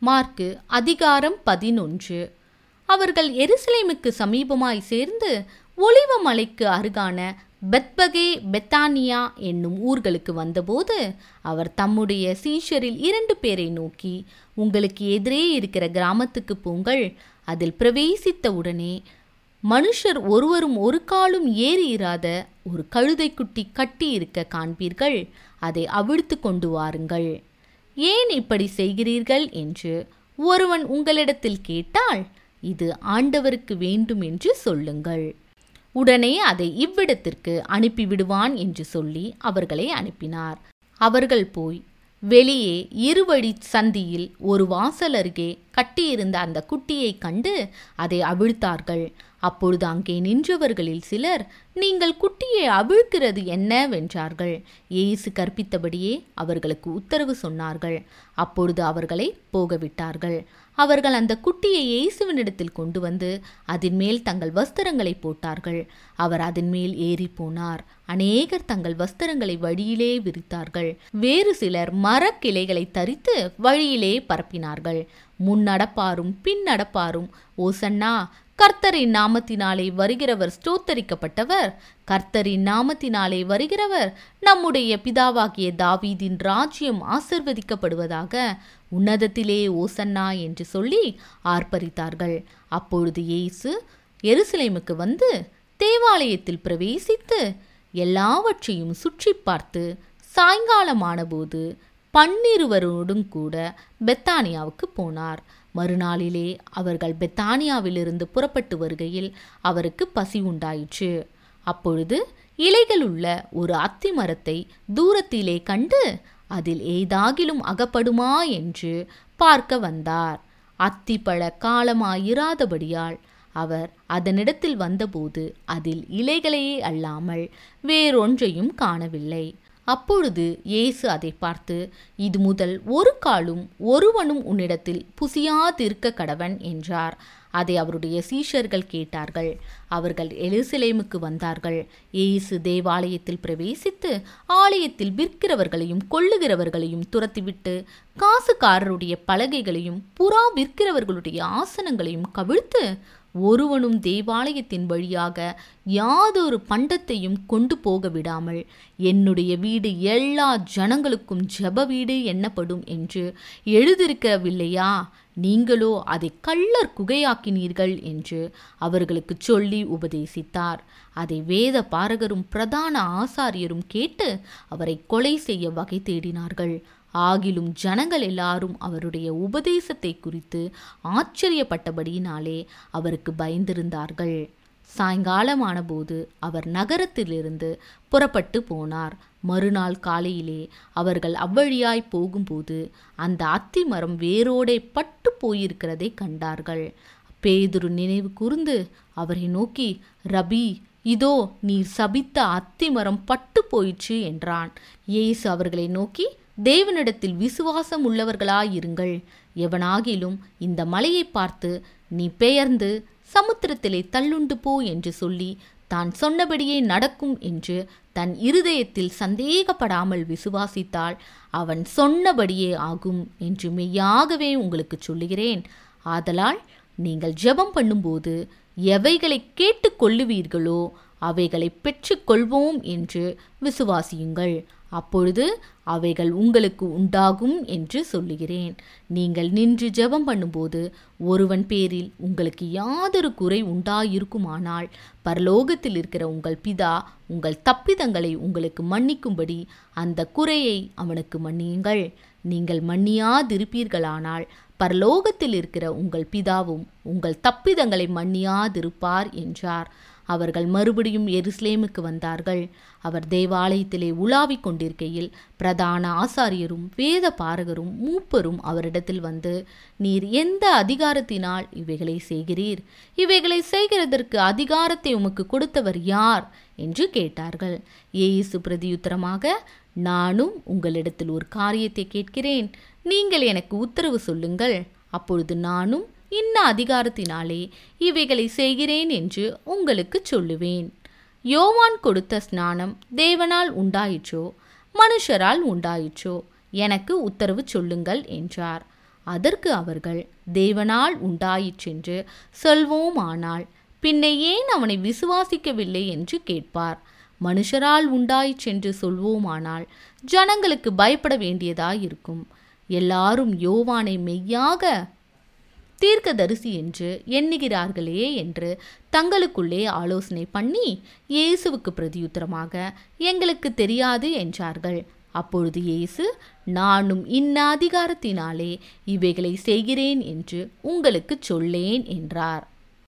Mark அதிகாரம் பதினொன்று. அவர்கள் எருசலேமுக்கு சமீபமாய் சேர்ந்து ஒளிவ மலைக்கு அருகான பெத்பகே பெத்தானியா என்னும் ஊர்களுக்கு வந்தபோது அவர் தம்முடைய சீஷரில் இரண்டு பேரை நோக்கி உங்களுக்கு எதிரே இருக்கிற கிராமத்துக்கு போங்கள் அதில் பிரவேசித்த உடனே மனுஷர் ஒருவரும் ஒரு காலும் ஏறி இராத ஒரு கழுதைக்குட்டி கட்டி இருக்க காண்பீர்கள் அதை அவிழ்த்து கொண்டு வாருங்கள். ஏன் இப்படி செய்கிறீர்கள் என்று ஒருவன் உங்களிடத்தில் கேட்டால் இது ஆண்டவருக்கு வேண்டும் என்று சொல்லுங்கள். உடனே அதை இவ்விடத்திற்கு அனுப்பிவிடுவான் என்று சொல்லி அவர்களை அனுப்பினார். அவர்கள் போய் வெளியே இருவழி சந்தியில் ஒரு வாசல் அருகே கட்டியிருந்த அந்த குட்டியை கண்டு அதை அவிழ்த்தார்கள். அப்பொழுது அங்கே நின்றவர்களில் சிலர் நீங்கள் குட்டியை அவிழ்க்கிறது என்னவென்றார்கள் இயேசு கற்பித்தபடியே அவர்களுக்கு உத்தரவு சொன்னார்கள். அப்பொழுது அவர்களை போகவிட்டார்கள். அவர்கள் அந்த குட்டியை இயேசுவினிடத்தில் கொண்டு வந்து அதன் மேல் தங்கள் வஸ்திரங்களை போட்டார்கள். அவர் அதன் மேல் ஏறி போனார் அநேகர் தங்கள் வஸ்திரங்களை வழியிலே விரித்தார்கள். வேறு சிலர் மரக்கிளைகளை தரித்து வழியிலே பரப்பினார்கள். முன் பின்னடப்பாரும் பின் ஓசன்னா கர்த்தரின் நாமத்தினாலே வருகிறவர் ஸ்தோத்தரிக்கப்பட்டவர். கர்த்தரின் நாமத்தினாலே வருகிறவர் நம்முடைய பிதாவாகிய தாவீதின் ராஜ்யம் ஆசிர்வதிக்கப்படுவதாக உன்னதத்திலே ஓசன்னா என்று சொல்லி ஆர்ப்பரித்தார்கள். அப்பொழுது இயேசு எருசலேமுக்கு வந்து தேவாலயத்தில் பிரவேசித்து எல்லாவற்றையும் சுற்றி பார்த்து சாயங்காலமானபோது பன்னிருவரோடும் கூட பெத்தானியாவுக்கு போனார். மறுநாளிலே அவர்கள் பெத்தானியாவிலிருந்து புறப்பட்டு வருகையில் அவருக்கு பசி உண்டாயிற்று. அப்பொழுது இலைகள் உள்ள ஒரு அத்தி மரத்தை தூரத்திலே கண்டு அதில் ஏதாகிலும் அகப்படுமா என்று பார்க்க வந்தார். அத்திப்பழ காலமாயிராதபடியால் அவர் அதனிடத்தில் வந்தபோது அதில் இலைகளையே அல்லாமல் வேறொன்றையும் காணவில்லை. அப்பொழுது இயேசு அதை பார்த்து இது முதல் ஒரு காலும் ஒருவனும் உன்னிடத்தில் புசியாதிருக்க கடவன் என்றார். அதை அவருடைய சீஷர்கள் கேட்டார்கள். அவர்கள் எருசலேமுக்கு வந்தார்கள். இயேசு தேவாலயத்தில் பிரவேசித்து ஆலயத்தில் விற்கிறவர்களையும் கொள்ளுகிறவர்களையும் துரத்திவிட்டு காசுக்காரருடைய பலகைகளையும் புறா விற்கிறவர்களுடைய ஆசனங்களையும் கவிழ்த்து ஒருவனும் தேவாலயத்தின் வழியாக யாதொரு பண்டத்தையும் கொண்டு போக விடாமல் என்னுடைய வீடு எல்லா ஜனங்களுக்கும் ஜெப வீடு எண்ணப்படும் என்று எழுதியிருக்கவில்லையா? நீங்களோ அதை கள்ளர் குகையாக்கினீர்கள் என்று அவர்களுக்கு சொல்லி உபதேசித்தார். அதை வேத பாரகரும் பிரதான ஆசாரியரும் கேட்டு அவரை கொலை செய்ய வகை தேடினார்கள். ஆகிலும் ஜனங்கள் எல்லாரும் அவருடைய உபதேசத்தை குறித்து ஆச்சரியப்பட்டபடியினாலே அவருக்கு பயந்திருந்தார்கள். சாயங்காலமானபோது அவர் நகரத்திலிருந்து புறப்பட்டு போனார். மறுநாள் காலையிலே அவர்கள் அவ்வழியாய் போகும்போது அந்த அத்தி மரம் வேரோடே பட்டு போயிருக்கிறதை கண்டார்கள். பேதுரு நினைவு கூர்ந்து அவரை நோக்கி ரபி இதோ நீர் சபித்த அத்தி மரம் பட்டு போயிற்று என்றான். இயேசு அவர்களை நோக்கி தேவனிடத்தில் விசுவாசம் உள்ளவர்களாயிருங்கள். எவனாகிலும் இந்த மலையை பார்த்து நீ பெயர்ந்து சமுத்திரத்திலே தள்ளுண்டு போ என்று சொல்லி தான் சொன்னபடியே நடக்கும் என்று தன் இருதயத்தில் சந்தேகப்படாமல் விசுவாசித்தால் அவன் சொன்னபடியே ஆகும் என்று மெய்யாகவே உங்களுக்கு சொல்லுகிறேன். ஆதலால் நீங்கள் ஜெபம் பண்ணும்போது எவைகளை கேட்டுக்கொள்ளுவீர்களோ அவைகளை பெற்றுக்கொள்வோம் என்று விசுவாசியுங்கள். அப்பொழுது அவைகள் உங்களுக்கு உண்டாகும் என்று சொல்லுகிறேன். நீங்கள் நின்று ஜெபம் பண்ணும்போது ஒருவன் பேரில் உங்களுக்கு யாதொரு குறை உண்டாயிருக்குமானால் பரலோகத்தில் இருக்கிற உங்கள் பிதா உங்கள் தப்பிதங்களை உங்களுக்கு மன்னிக்கும்படி அந்த குறையை அவனுக்கு மன்னியுங்கள். நீங்கள் மன்னியாதிருப்பீர்களானால் பரலோகத்தில் இருக்கிற உங்கள் பிதாவும் உங்கள் தப்பிதங்களை மன்னியாதிருப்பார் என்றார். அவர்கள் மறுபடியும் எருசலேமுக்கு வந்தார்கள். அவர் தேவாலயத்திலே உலாவிக் கொண்டிருக்கையில் பிரதான ஆசாரியரும் வேத பாரகரும் மூப்பரும் அவரிடத்தில் வந்து நீர் எந்த அதிகாரத்தினால் இவைகளை செய்கிறீர்? இவைகளை செய்கிறதற்கு அதிகாரத்தை உமக்கு கொடுத்தவர் யார்? என்று கேட்டார்கள். ஏசு பிரதியுத்தரமாக நானும் உங்களிடத்தில் ஒரு காரியத்தை கேட்கிறேன். நீங்கள் எனக்கு உத்தரவு சொல்லுங்கள். அப்பொழுது நானும் இன்ன அதிகாரத்தினாலே இவைகளை செய்கிறேன் என்று உங்களுக்கு சொல்லுவேன். யோவான் கொடுத்த ஸ்நானம் தேவனால் உண்டாயிற்றோ? மனுஷரால் உண்டாயிற்றோ? எனக்கு உத்தரவு சொல்லுங்கள் என்றார். அதற்கு அவர்கள் தேவனால் உண்டாயிற்றென்று சொல்வோமானால் பின்னை ஏன் அவனை விசுவாசிக்கவில்லை என்று கேட்பார். மனுஷரால் உண்டாயிற்றென்று சொல்வோமானால் ஜனங்களுக்கு பயப்பட வேண்டியதாயிருக்கும். எல்லாரும் யோவானை மெய்யாக தீர்க்கதரிசி என்று எண்ணுகிறார்களே என்று தங்களுக்குள்ளே ஆலோசனை பண்ணி இயேசுவுக்கு பிரதியுத்தரமாக எங்களுக்கு தெரியாது என்றார்கள். அப்பொழுது இயேசு நானும் இன்ன அதிகாரத்தினாலே இவைகளை செய்கிறேன் என்று உங்களுக்கு சொல்லேன் என்றார்.